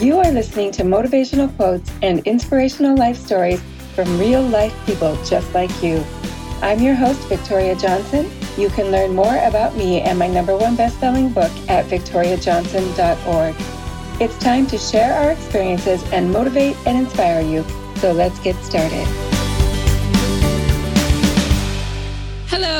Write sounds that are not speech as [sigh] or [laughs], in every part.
You are listening to motivational quotes and inspirational life stories from real life people just like you. I'm your host, Victoria Johnson. You can learn more about me and my number one best-selling book at victoriajohnson.org. It's time to share our experiences and motivate and inspire you. So let's get started.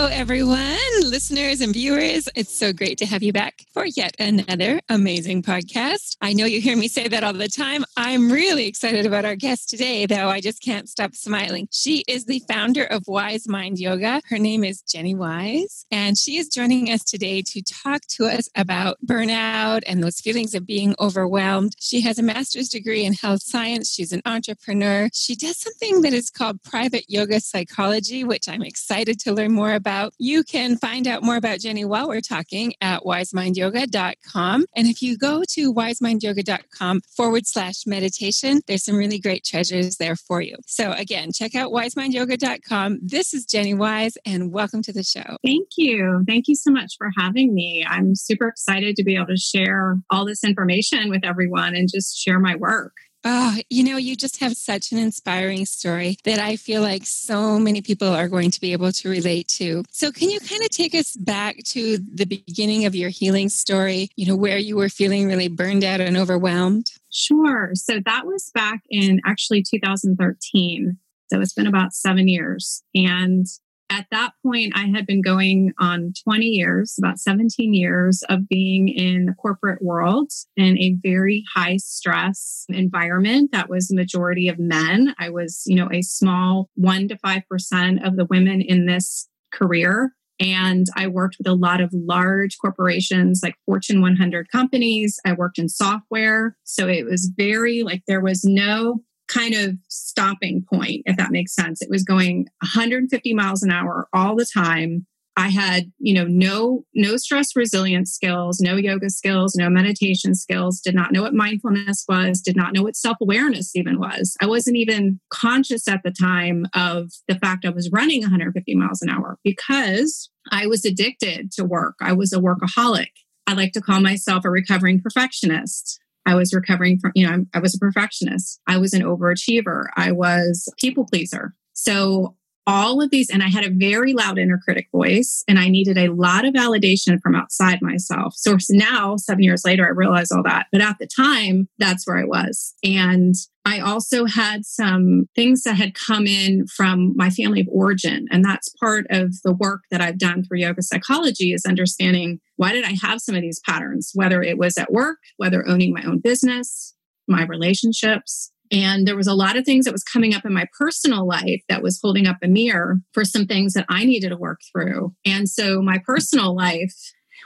Hello, everyone, listeners and viewers. It's so great to have you back for yet another amazing podcast. I know you hear me say that all the time. I'm really excited about our guest today, though. I just can't stop smiling. She is the founder of Wise Mind Yoga. Her name is Jennie Wise, and she is joining us today to talk to us about burnout and those feelings of being overwhelmed. She has a master's degree in health science. She's an entrepreneur. She does something that is called private yoga psychology, which I'm excited to learn more about. You can find out more about Jennie while we're talking at wisemindyoga.com. And if you go to wisemindyoga.com forward slash meditation, there's some really great treasures there for you. So again, check out wisemindyoga.com. This is Jennie Wise, and welcome to the show. Thank you. Thank you so much for having me. I'm super excited to be able to share all this information with everyone and just share my work. Oh, you know, you just have such an inspiring story that I feel like so many people are going to be able to relate to. So, can you kind of take us back to the beginning of your healing story, you know, where you were feeling really burned out and overwhelmed? Sure. So, that was back in actually 2013. So, it's been about seven years. And at that point, I had been going on 20 years, about 17 years of being in the corporate world in a very high stress environment that was the majority of men. I was, you know, a small one to 5% of the women in this career. And I worked with a lot of large corporations like Fortune 100 companies. I worked in software. So it was very like there was no kind of stopping point, if that makes sense. It was going 150 miles an hour all the time. I had, you know, no no stress resilience skills, no yoga skills, no meditation skills, did not know what mindfulness was, did not know what self-awareness even was. I wasn't even conscious at the time of the fact I was running 150 miles an hour because I was addicted to work. I was a workaholic. I like to call myself a recovering perfectionist. I was recovering from, you know, I was a perfectionist. I was an overachiever. I was a people pleaser. So all of these, and I had a very loud inner critic voice, and I needed a lot of validation from outside myself. So now, seven years later, I realize all that. But at the time, that's where I was. And I also had some things that had come in from my family of origin. And that's part of the work that I've done through yoga psychology is understanding why did I have some of these patterns, whether it was at work, whether owning my own business, my relationships. And there was a lot of things that was coming up in my personal life that was holding up a mirror for some things that I needed to work through. And so my personal life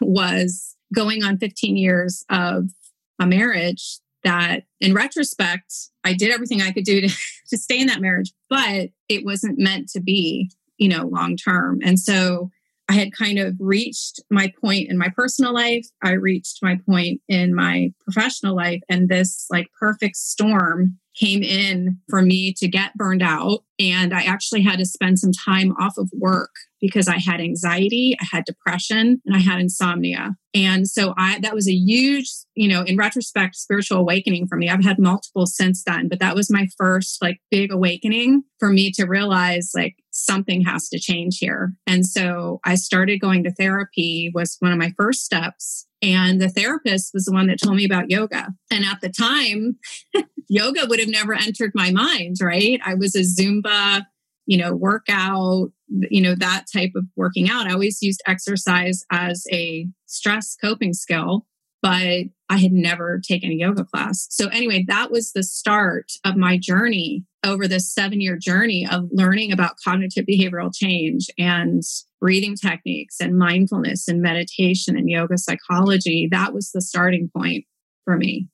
was going on 15 years of a marriage that in retrospect, I did everything I could do to, [laughs] to stay in that marriage, but it wasn't meant to be, you know, long term. And so I had kind of reached my point in my personal life. I reached my point in my professional life. And this like perfect storm came in for me to get burned out. And I actually had to spend some time off of work because I had anxiety, I had depression, and I had insomnia. And so I that was a huge, you know, in retrospect, spiritual awakening for me. I've had multiple since then, but that was my first like big awakening for me to realize like something has to change here. And so I started going to therapy was one of my first steps. And the therapist was the one that told me about yoga. And at the time, [laughs] yoga would have never entered my mind, right? I was a Zumba you know, workout, you know, that type of working out. I always used exercise as a stress coping skill, but I had never taken a yoga class. So, anyway, that was the start of my journey over this seven year journey of learning about cognitive behavioral change and breathing techniques and mindfulness and meditation and yoga psychology. That was the starting point for me.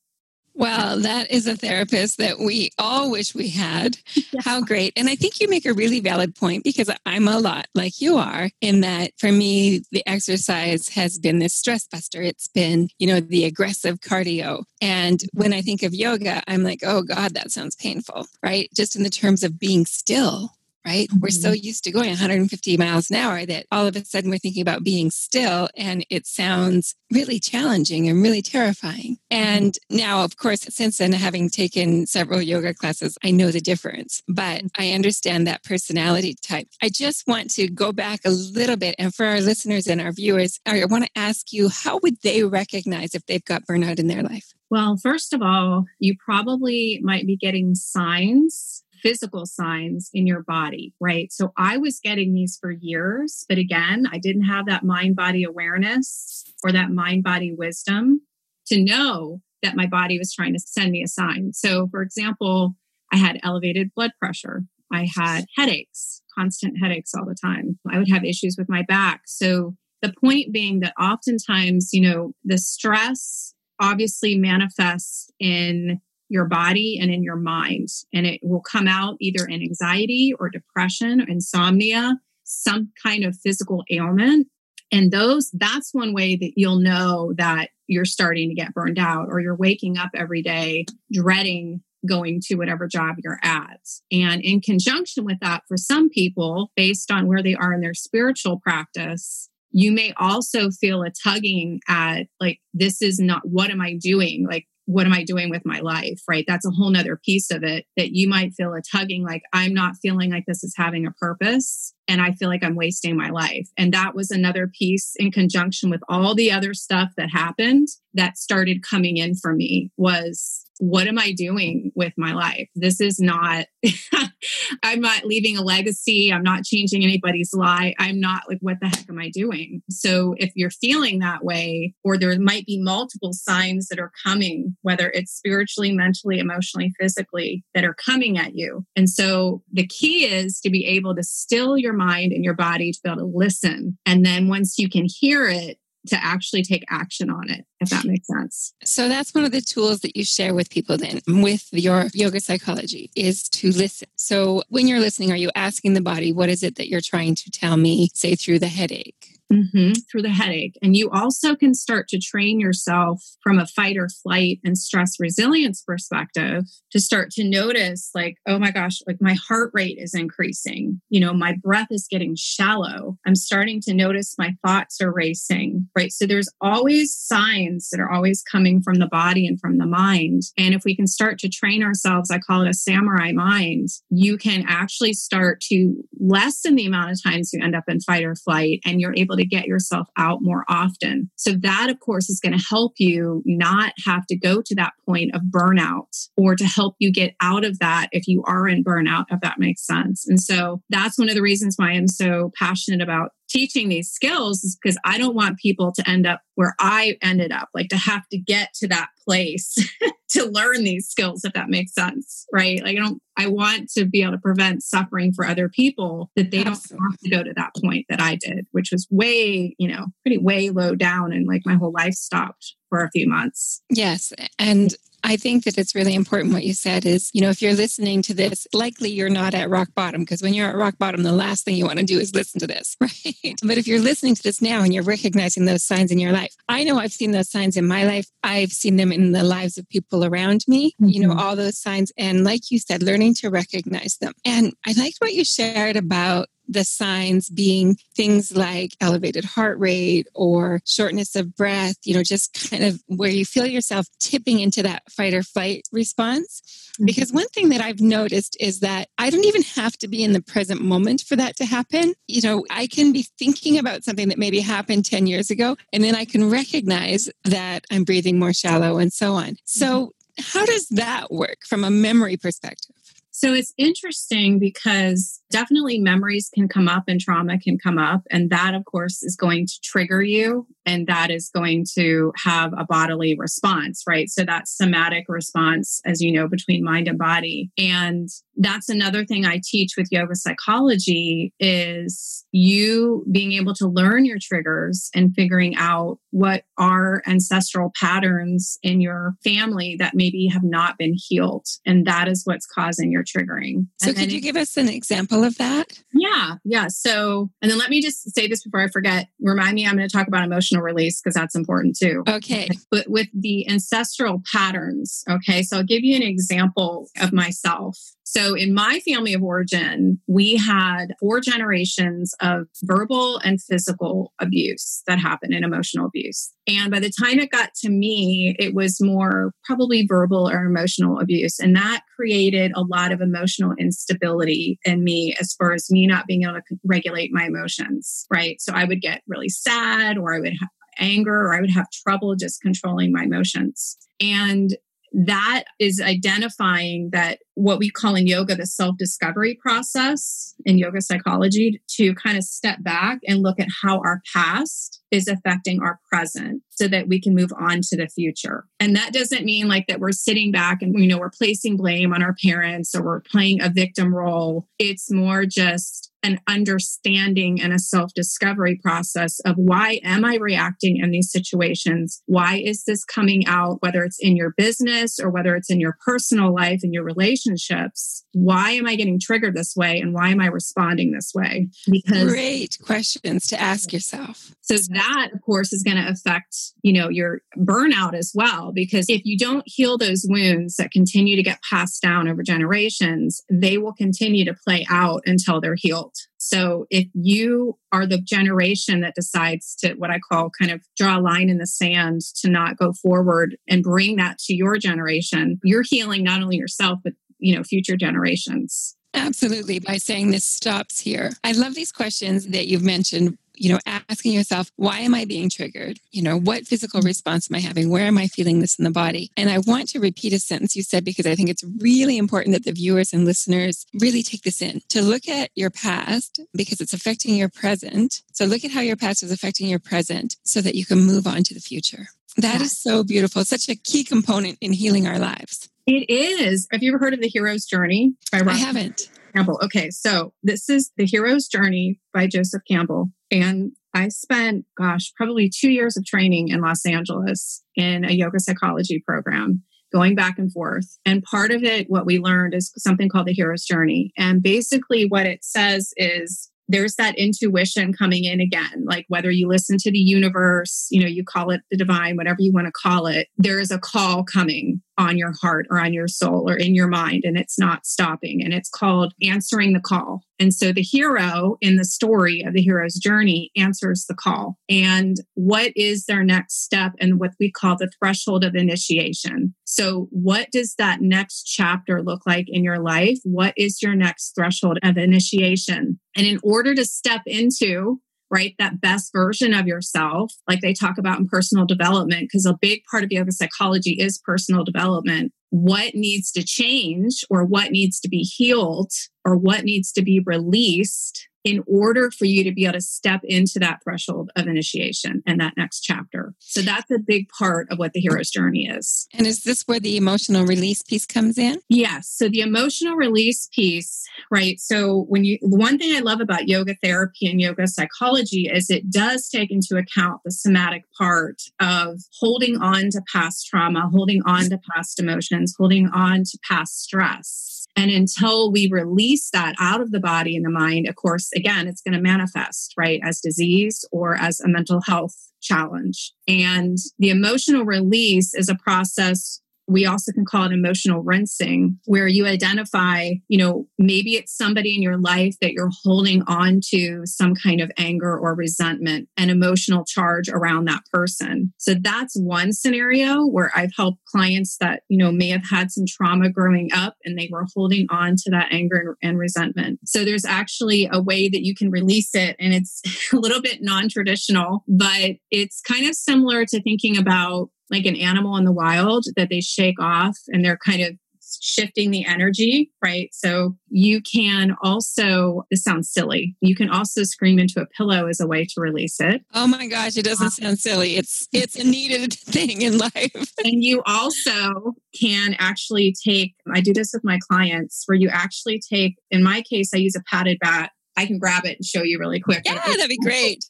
Well, that is a therapist that we all wish we had. Yeah. How great. And I think you make a really valid point because I'm a lot like you are in that for me, the exercise has been this stress buster. It's been, you know, the aggressive cardio. And when I think of yoga, I'm like, oh God, that sounds painful, right? Just in the terms of being still right? Mm-hmm. We're so used to going 150 miles an hour that all of a sudden we're thinking about being still and it sounds really challenging and really terrifying. And now, of course, since then, having taken several yoga classes, I know the difference, but I understand that personality type. I just want to go back a little bit. And for our listeners and our viewers, I want to ask you how would they recognize if they've got burnout in their life? Well, first of all, you probably might be getting signs physical signs in your body, right? So I was getting these for years, but again, I didn't have that mind body awareness or that mind body wisdom to know that my body was trying to send me a sign. So, for example, I had elevated blood pressure. I had headaches, constant headaches all the time. I would have issues with my back. So, the point being that oftentimes, you know, the stress obviously manifests in your body and in your mind. And it will come out either in anxiety or depression, insomnia, some kind of physical ailment. And those, that's one way that you'll know that you're starting to get burned out or you're waking up every day dreading going to whatever job you're at. And in conjunction with that, for some people, based on where they are in their spiritual practice, you may also feel a tugging at like, this is not, what am I doing? Like, what am I doing with my life? Right. That's a whole nother piece of it that you might feel a tugging, like I'm not feeling like this is having a purpose and I feel like I'm wasting my life. And that was another piece in conjunction with all the other stuff that happened that started coming in for me was what am I doing with my life? This is not, [laughs] I'm not leaving a legacy. I'm not changing anybody's life. I'm not like, what the heck am I doing? So if you're feeling that way, or there might be multiple signs that are coming, whether it's spiritually, mentally, emotionally, physically, that are coming at you. And so the key is to be able to still your mind and your body to be able to listen. And then once you can hear it, to actually take action on it, if that makes sense. So that's one of the tools that you share with people then with your yoga psychology is to listen. So when you're listening, are you asking the body, what is it that you're trying to tell me, say through the headache? Mm-hmm, through the headache. And you also can start to train yourself from a fight or flight and stress resilience perspective to start to notice, like, oh my gosh, like my heart rate is increasing. You know, my breath is getting shallow. I'm starting to notice my thoughts are racing, right? So there's always signs that are always coming from the body and from the mind. And if we can start to train ourselves, I call it a samurai mind, you can actually start to lessen the amount of times you end up in fight or flight and you're able to get yourself out more often. So that, of course, is going to help you not have to go to that point of burnout or to help you get out of that if you are in burnout, if that makes sense. And so that's one of the reasons why I'm so passionate about teaching these skills is because I don't want people to end up where I ended up, like to have to get to that place [laughs] to learn these skills, if that makes sense, right? Like I don't, I want to be able to prevent suffering for other people that they Absolutely. don't have to go to that point that I did, which was way, you know, pretty way low down and like my whole life stopped for a few months. Yes. And I think that it's really important what you said is, you know, if you're listening to this, likely you're not at rock bottom because when you're at rock bottom, the last thing you want to do is listen to this, [laughs] right? but if you're listening to this now and you're recognizing those signs in your life, I know I've seen those signs in my life. I've seen them in the lives of people around me, mm-hmm. you know, mm-hmm. all those signs. And like you said, learning to recognize them. And I liked what you shared about the signs being things like elevated heart rate or shortness of breath, you know, just kind of where you feel yourself tipping into that fight or flight response. Mm-hmm. Because one thing that I've noticed is that I don't even have to be in the present moment for that to happen. You know, I can be thinking about something that maybe happened 10 years ago, and then I can recognize that I'm breathing more shallow and so on. So, mm-hmm. how does that work from a memory perspective? So it's interesting because definitely memories can come up and trauma can come up. And that, of course, is going to trigger you and that is going to have a bodily response, right? So that somatic response, as you know, between mind and body. And that's another thing I teach with yoga psychology is you being able to learn your triggers and figuring out what are ancestral patterns in your family that maybe have not been healed. And that is what's causing your triggering. So and could you give us an example of that? Yeah. Yeah. So, and then let me just say this before I forget. Remind me, I'm going to talk about emotional release because that's important too. Okay. But with the ancestral patterns, okay. So I'll give you an example of myself. So in my family of origin, we had four generations of verbal and physical abuse that happened and emotional abuse. And by the time it got to me, it was more probably verbal or emotional abuse. And that created a lot of emotional instability in me as far as me not being able to regulate my emotions, right? So I would get really sad or I would have anger or I would have trouble just controlling my emotions. And that is identifying that what we call in yoga the self discovery process in yoga psychology to kind of step back and look at how our past is affecting our present so that we can move on to the future. And that doesn't mean like that we're sitting back and, you know, we're placing blame on our parents or we're playing a victim role. It's more just an understanding and a self discovery process of why am I reacting in these situations? Why is this coming out, whether it's in your business or whether it's in your personal life and your relationships? Why am I getting triggered this way? And why am I responding this way? Because great questions to ask yourself. So that, of course, is going to affect, you know, your burnout as well. Because if you don't heal those wounds that continue to get passed down over generations, they will continue to play out until they're healed. So if you are the generation that decides to what I call kind of draw a line in the sand to not go forward and bring that to your generation, you're healing not only yourself, but you know, future generations. Absolutely, by saying this stops here. I love these questions that you've mentioned you know, asking yourself, why am I being triggered? You know, what physical mm-hmm. response am I having? Where am I feeling this in the body? And I want to repeat a sentence you said because I think it's really important that the viewers and listeners really take this in to look at your past because it's affecting your present. So look at how your past is affecting your present so that you can move on to the future. That is so beautiful. Such a key component in healing our lives. It is. Have you ever heard of The Hero's Journey by Rob I haven't. Campbell? Okay, so this is The Hero's Journey by Joseph Campbell. And I spent, gosh, probably two years of training in Los Angeles in a yoga psychology program, going back and forth. And part of it, what we learned is something called the hero's journey. And basically, what it says is there's that intuition coming in again. Like whether you listen to the universe, you know, you call it the divine, whatever you want to call it, there is a call coming on your heart or on your soul or in your mind, and it's not stopping. And it's called answering the call. And so the hero in the story of the hero's journey answers the call. And what is their next step and what we call the threshold of initiation? So, what does that next chapter look like in your life? What is your next threshold of initiation? And in order to step into right? That best version of yourself, like they talk about in personal development, because a big part of yoga psychology is personal development. What needs to change or what needs to be healed or what needs to be released in order for you to be able to step into that threshold of initiation and that next chapter. So that's a big part of what the hero's journey is. And is this where the emotional release piece comes in? Yes. So the emotional release piece, right? So when you, one thing I love about yoga therapy and yoga psychology is it does take into account the somatic part of holding on to past trauma, holding on to past emotions, holding on to past stress. And until we release that out of the body and the mind, of course, again, it's going to manifest, right, as disease or as a mental health challenge. And the emotional release is a process we also can call it emotional rinsing, where you identify, you know, maybe it's somebody in your life that you're holding on to some kind of anger or resentment and emotional charge around that person. So that's one scenario where I've helped clients that, you know, may have had some trauma growing up and they were holding on to that anger and, and resentment. So there's actually a way that you can release it. And it's [laughs] a little bit non traditional, but it's kind of similar to thinking about like an animal in the wild that they shake off and they're kind of shifting the energy, right? So you can also, this sounds silly, you can also scream into a pillow as a way to release it. Oh my gosh, it doesn't sound silly. It's it's a needed [laughs] thing in life. and you also can actually take, I do this with my clients where you actually take, in my case, I use a padded bat. I can grab it and show you really quick. Yeah, that'd be great.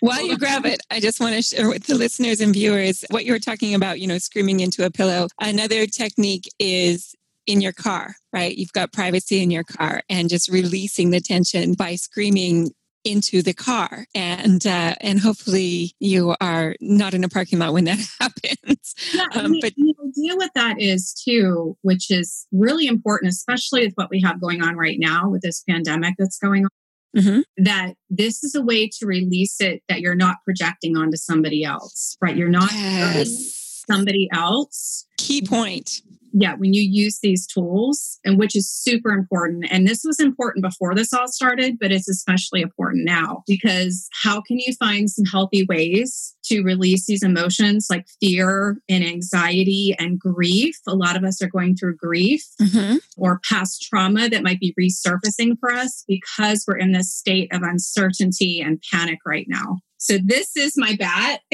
While you grab it, I just want to share with the listeners and viewers what you were talking about, you know, screaming into a pillow. Another technique is in your car, right? You've got privacy in your car and just releasing the tension by screaming into the car and uh, and hopefully you are not in a parking lot when that [laughs] happens yeah, um, but the idea with that is too which is really important especially with what we have going on right now with this pandemic that's going on Mm-hmm. that this is a way to release it that you're not projecting onto somebody else, right? You're not yes. Somebody else. Key point yeah, when you use these tools, and which is super important. And this was important before this all started, but it's especially important now because how can you find some healthy ways to release these emotions like fear and anxiety and grief? A lot of us are going through grief mm-hmm. or past trauma that might be resurfacing for us because we're in this state of uncertainty and panic right now. So, this is my bat. [laughs]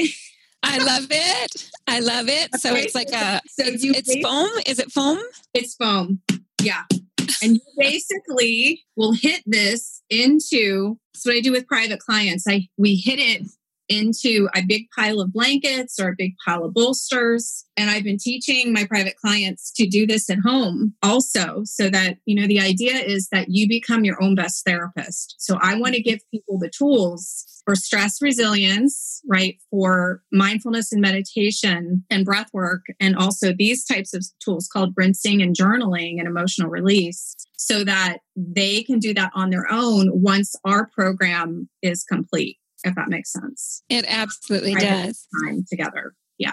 I love it. I love it. So it's like a so it's, it's foam. Is it foam? It's foam. Yeah. And you basically will hit this into so what I do with private clients. I we hit it into a big pile of blankets or a big pile of bolsters. And I've been teaching my private clients to do this at home also, so that, you know, the idea is that you become your own best therapist. So I want to give people the tools for stress resilience, right? For mindfulness and meditation and breath work, and also these types of tools called rinsing and journaling and emotional release, so that they can do that on their own once our program is complete, if that makes sense. It absolutely does. Time together. Yeah.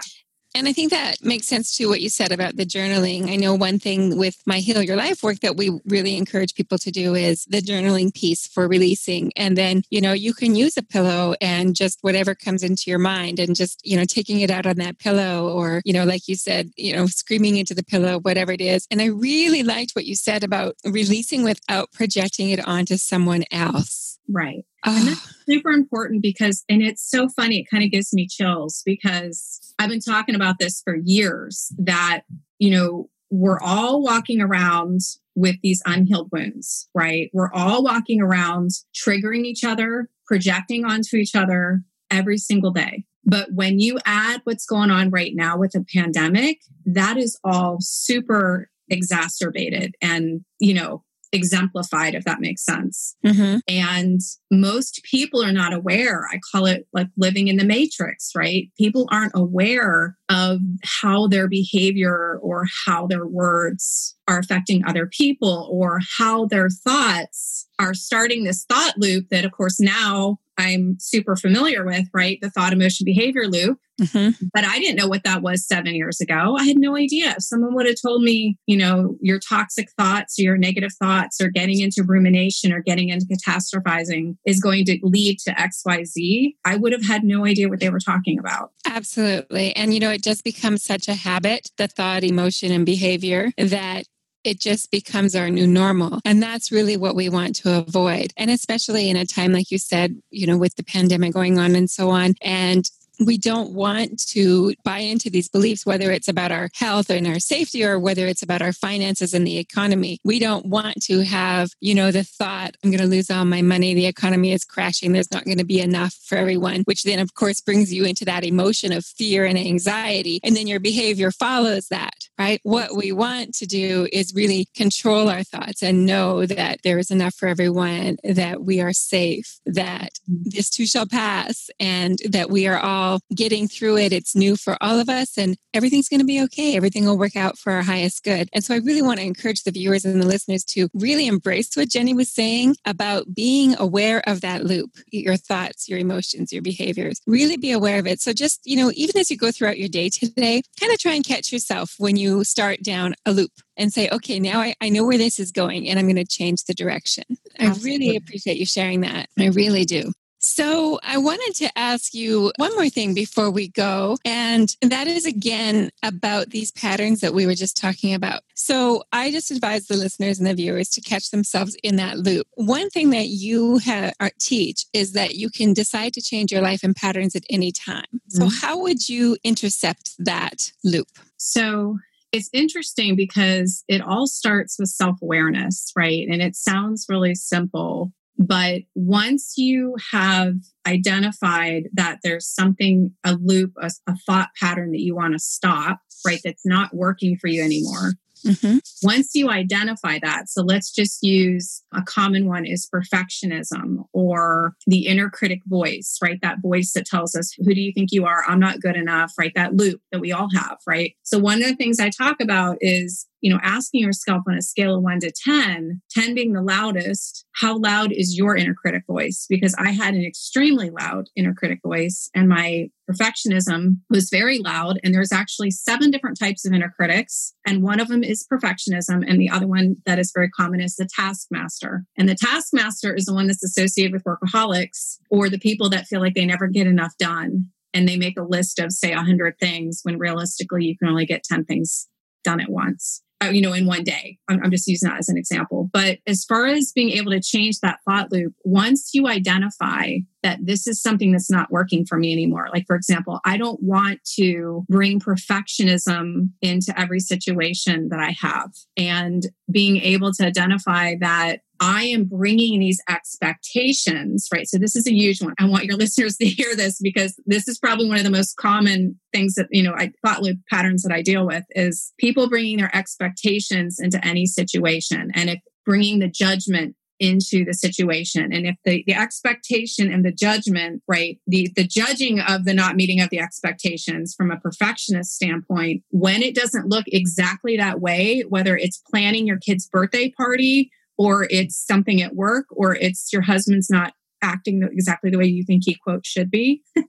And I think that makes sense to what you said about the journaling. I know one thing with my Heal Your Life work that we really encourage people to do is the journaling piece for releasing. And then, you know, you can use a pillow and just whatever comes into your mind and just, you know, taking it out on that pillow or, you know, like you said, you know, screaming into the pillow, whatever it is. And I really liked what you said about releasing without projecting it onto someone else. Right. And ah. that's super important because, and it's so funny, it kind of gives me chills because I've been talking about this for years that, you know, we're all walking around with these unhealed wounds, right? We're all walking around triggering each other, projecting onto each other every single day. But when you add what's going on right now with the pandemic, that is all super exacerbated and, you know, exemplified, if that makes sense. Mm-hmm. And most people are not aware. I call it like living in the matrix, right? People aren't aware of how their behavior or how their words are affecting other people or how their thoughts are starting this thought loop that, of course, now I'm super familiar with, right? The thought emotion behavior loop. Mm-hmm. But I didn't know what that was seven years ago. I had no idea. If someone would have told me, you know, your toxic thoughts, your negative thoughts, or getting into rumination or getting into catastrophizing is going to lead to XYZ, I would have had no idea what they were talking about. Absolutely. And, you know, it just becomes such a habit, the thought, emotion, and behavior that it just becomes our new normal. And that's really what we want to avoid. And especially in a time, like you said, you know, with the pandemic going on and so on. And we don't want to buy into these beliefs, whether it's about our health and our safety or whether it's about our finances and the economy. We don't want to have, you know, the thought, I'm going to lose all my money. The economy is crashing. There's not going to be enough for everyone, which then, of course, brings you into that emotion of fear and anxiety. And then your behavior follows that, right? What we want to do is really control our thoughts and know that there is enough for everyone, that we are safe, that mm-hmm. this too shall pass, and that we are all all getting through it. It's new for all of us and everything's going to be okay. Everything will work out for our highest good. And so I really want to encourage the viewers and the listeners to really embrace what Jennie was saying about being aware of that loop, your thoughts, your emotions, your behaviors. Really be aware of it. So just, you know, even as you go throughout your day today, kind of try and catch yourself when you start down a loop and say, okay, now I, I know where this is going and I'm going to change the direction. Absolutely. I really appreciate you sharing that. I really do. So, I wanted to ask you one more thing before we go, and that is again about these patterns that we were just talking about. So, I just advise the listeners and the viewers to catch themselves in that loop. One thing that you have, uh, teach is that you can decide to change your life and patterns at any time. So, mm-hmm. how would you intercept that loop? So, it's interesting because it all starts with self awareness, right? And it sounds really simple, but once you have identified that there's something, a loop, a, a thought pattern that you want to stop, right, that's not working for you anymore, Mm-hmm. Once you identify that, so let's just use a common one is perfectionism or the inner critic voice, right? That voice that tells us, who do you think you are? I'm not good enough, right? That loop that we all have, right? So one of the things I talk about is you know, asking yourself on a scale of one to 10, 10 being the loudest, how loud is your inner critic voice? Because I had an extremely loud inner critic voice and my perfectionism was very loud. And there's actually seven different types of inner critics. And one of them is perfectionism. And the other one that is very common is the taskmaster. And the taskmaster is the one that's associated with workaholics or the people that feel like they never get enough done. And they make a list of, say, 100 things when realistically you can only get 10 things done at once. Uh, you know, in one day. I'm, I'm just using that as an example. But as far as being able to change that thought loop, once you identify that this is something that's not working for me anymore. Like, for example, I don't want to bring perfectionism into every situation that I have. And being able to identify that I am bringing these expectations, right? So this is a huge one. I want your [laughs] listeners to hear this because this is probably one of the most common things that, you know, I thought loop patterns that I deal with is people bringing their expectations into any situation. And if bringing the judgment into the situation and if the, the expectation and the judgment right the the judging of the not meeting of the expectations from a perfectionist standpoint when it doesn't look exactly that way whether it's planning your kid's birthday party or it's something at work or it's your husband's not acting exactly the way you think he quote should be [laughs]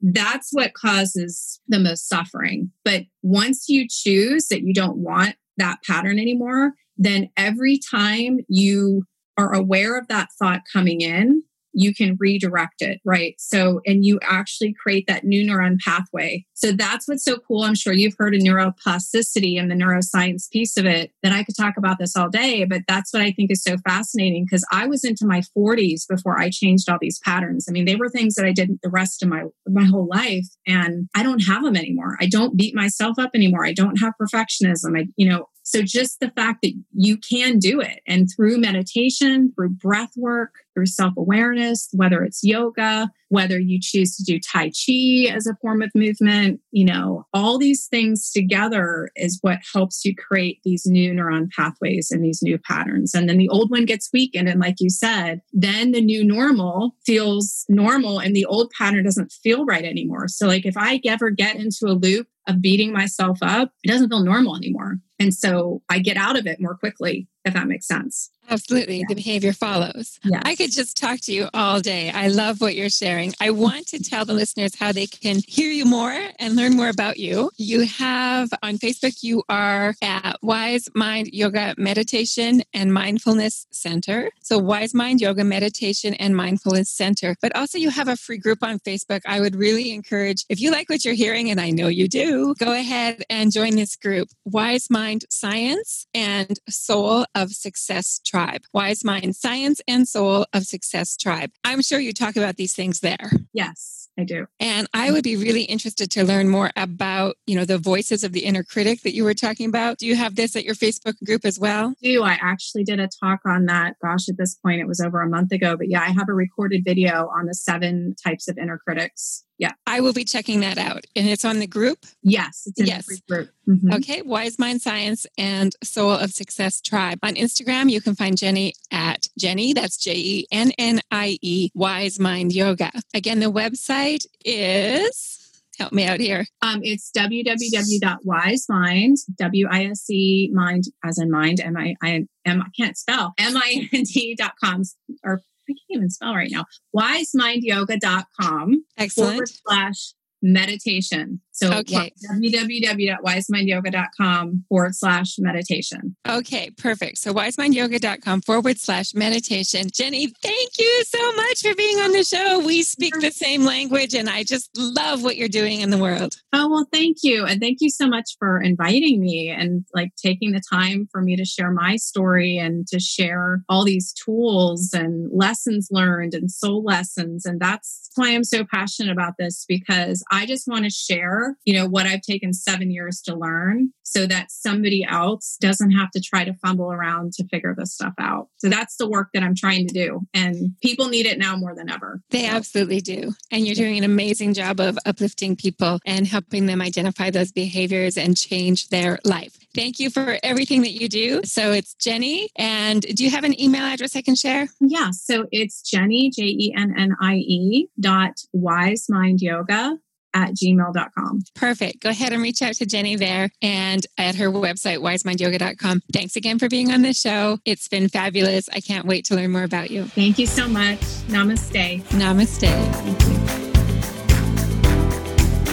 that's what causes the most suffering. But once you choose that you don't want that pattern anymore then every time you are aware of that thought coming in, you can redirect it, right? So, and you actually create that new neuron pathway. So that's what's so cool. I'm sure you've heard of neuroplasticity and the neuroscience piece of it that I could talk about this all day, but that's what I think is so fascinating because I was into my 40s before I changed all these patterns. I mean, they were things that I did the rest of my my whole life and I don't have them anymore. I don't beat myself up anymore. I don't have perfectionism. I, you know, so just the fact that you can do it and through meditation, through breath work, through self awareness, whether it's yoga, whether you choose to do Tai Chi as a form of movement, you know, all these things together is what helps you create these new neuron pathways and these new patterns. And then the old one gets weakened. And like you said, then the new normal feels normal and the old pattern doesn't feel right anymore. So, like, if I ever get into a loop of beating myself up, it doesn't feel normal anymore. And so I get out of it more quickly, if that makes sense. Absolutely. Yeah. The behavior follows. Yes. I could just talk to you all day. I love what you're sharing. I want to tell the listeners how they can hear you more and learn more about you. You have on Facebook, you are at Wise Mind Yoga Meditation and Mindfulness Center. So, Wise Mind Yoga Meditation and Mindfulness Center. But also, you have a free group on Facebook. I would really encourage, if you like what you're hearing, and I know you do, go ahead and join this group Wise Mind Science and Soul of Success Tribe, Wise Mind Science and Soul of Success Tribe. I'm sure you talk about these things there. Yes, I do. And I would be really interested to learn more about, you know, the voices of the inner critic that you were talking about. Do you have this at your Facebook group as well? I do. I actually did a talk on that. Gosh, at this point, it was over a month ago. But yeah, I have a recorded video on the seven types of inner critics yeah. I will be checking that out. And it's on the group? Yes, it's in yes. group. Mm-hmm. Okay, Wise Mind Science and Soul of Success Tribe. On Instagram, you can find Jennie at Jennie, that's J E N N I E, Wise Mind Yoga. Again, the website is help me out here. Um, it's www.wisemind, W-I-S-E, mind as in mind, M-I-M, I can't spell, M-I-N-D.com, or I can't even spell right now. Wisemindyoga.com Excellent. forward slash meditation. So okay. www.wisemindyoga.com forward slash meditation. Okay, perfect. So wisemindyoga.com forward slash meditation. Jennie, thank you so much for being on the show. We speak the same language and I just love what you're doing in the world. Oh, well, thank you. And thank you so much for inviting me and like taking the time for me to share my story and to share all these tools and lessons learned and soul lessons. And that's why I'm so passionate about this because I just want to share, you know, what I've taken seven years to learn so that somebody else doesn't have to try to fumble around to figure this stuff out. So that's the work that I'm trying to do. And people need it now more than ever. They absolutely do. And you're doing an amazing job of uplifting people and helping them identify those behaviors and change their life. Thank you for everything that you do. So it's Jennie. And do you have an email address I can share? Yeah. So it's Jennie, J E N N I E dot wise mind yoga at gmail.com. Perfect. Go ahead and reach out to Jennie there and at her website, wisemindyoga.com. Thanks again for being on the show. It's been fabulous. I can't wait to learn more about you. Thank you so much. Namaste. Namaste. Thank you.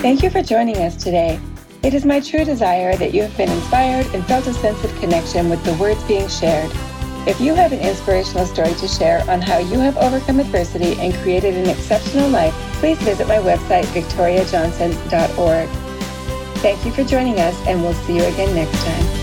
Thank you for joining us today. It is my true desire that you have been inspired and felt a sense of connection with the words being shared. If you have an inspirational story to share on how you have overcome adversity and created an exceptional life, please visit my website, victoriajohnson.org. Thank you for joining us, and we'll see you again next time.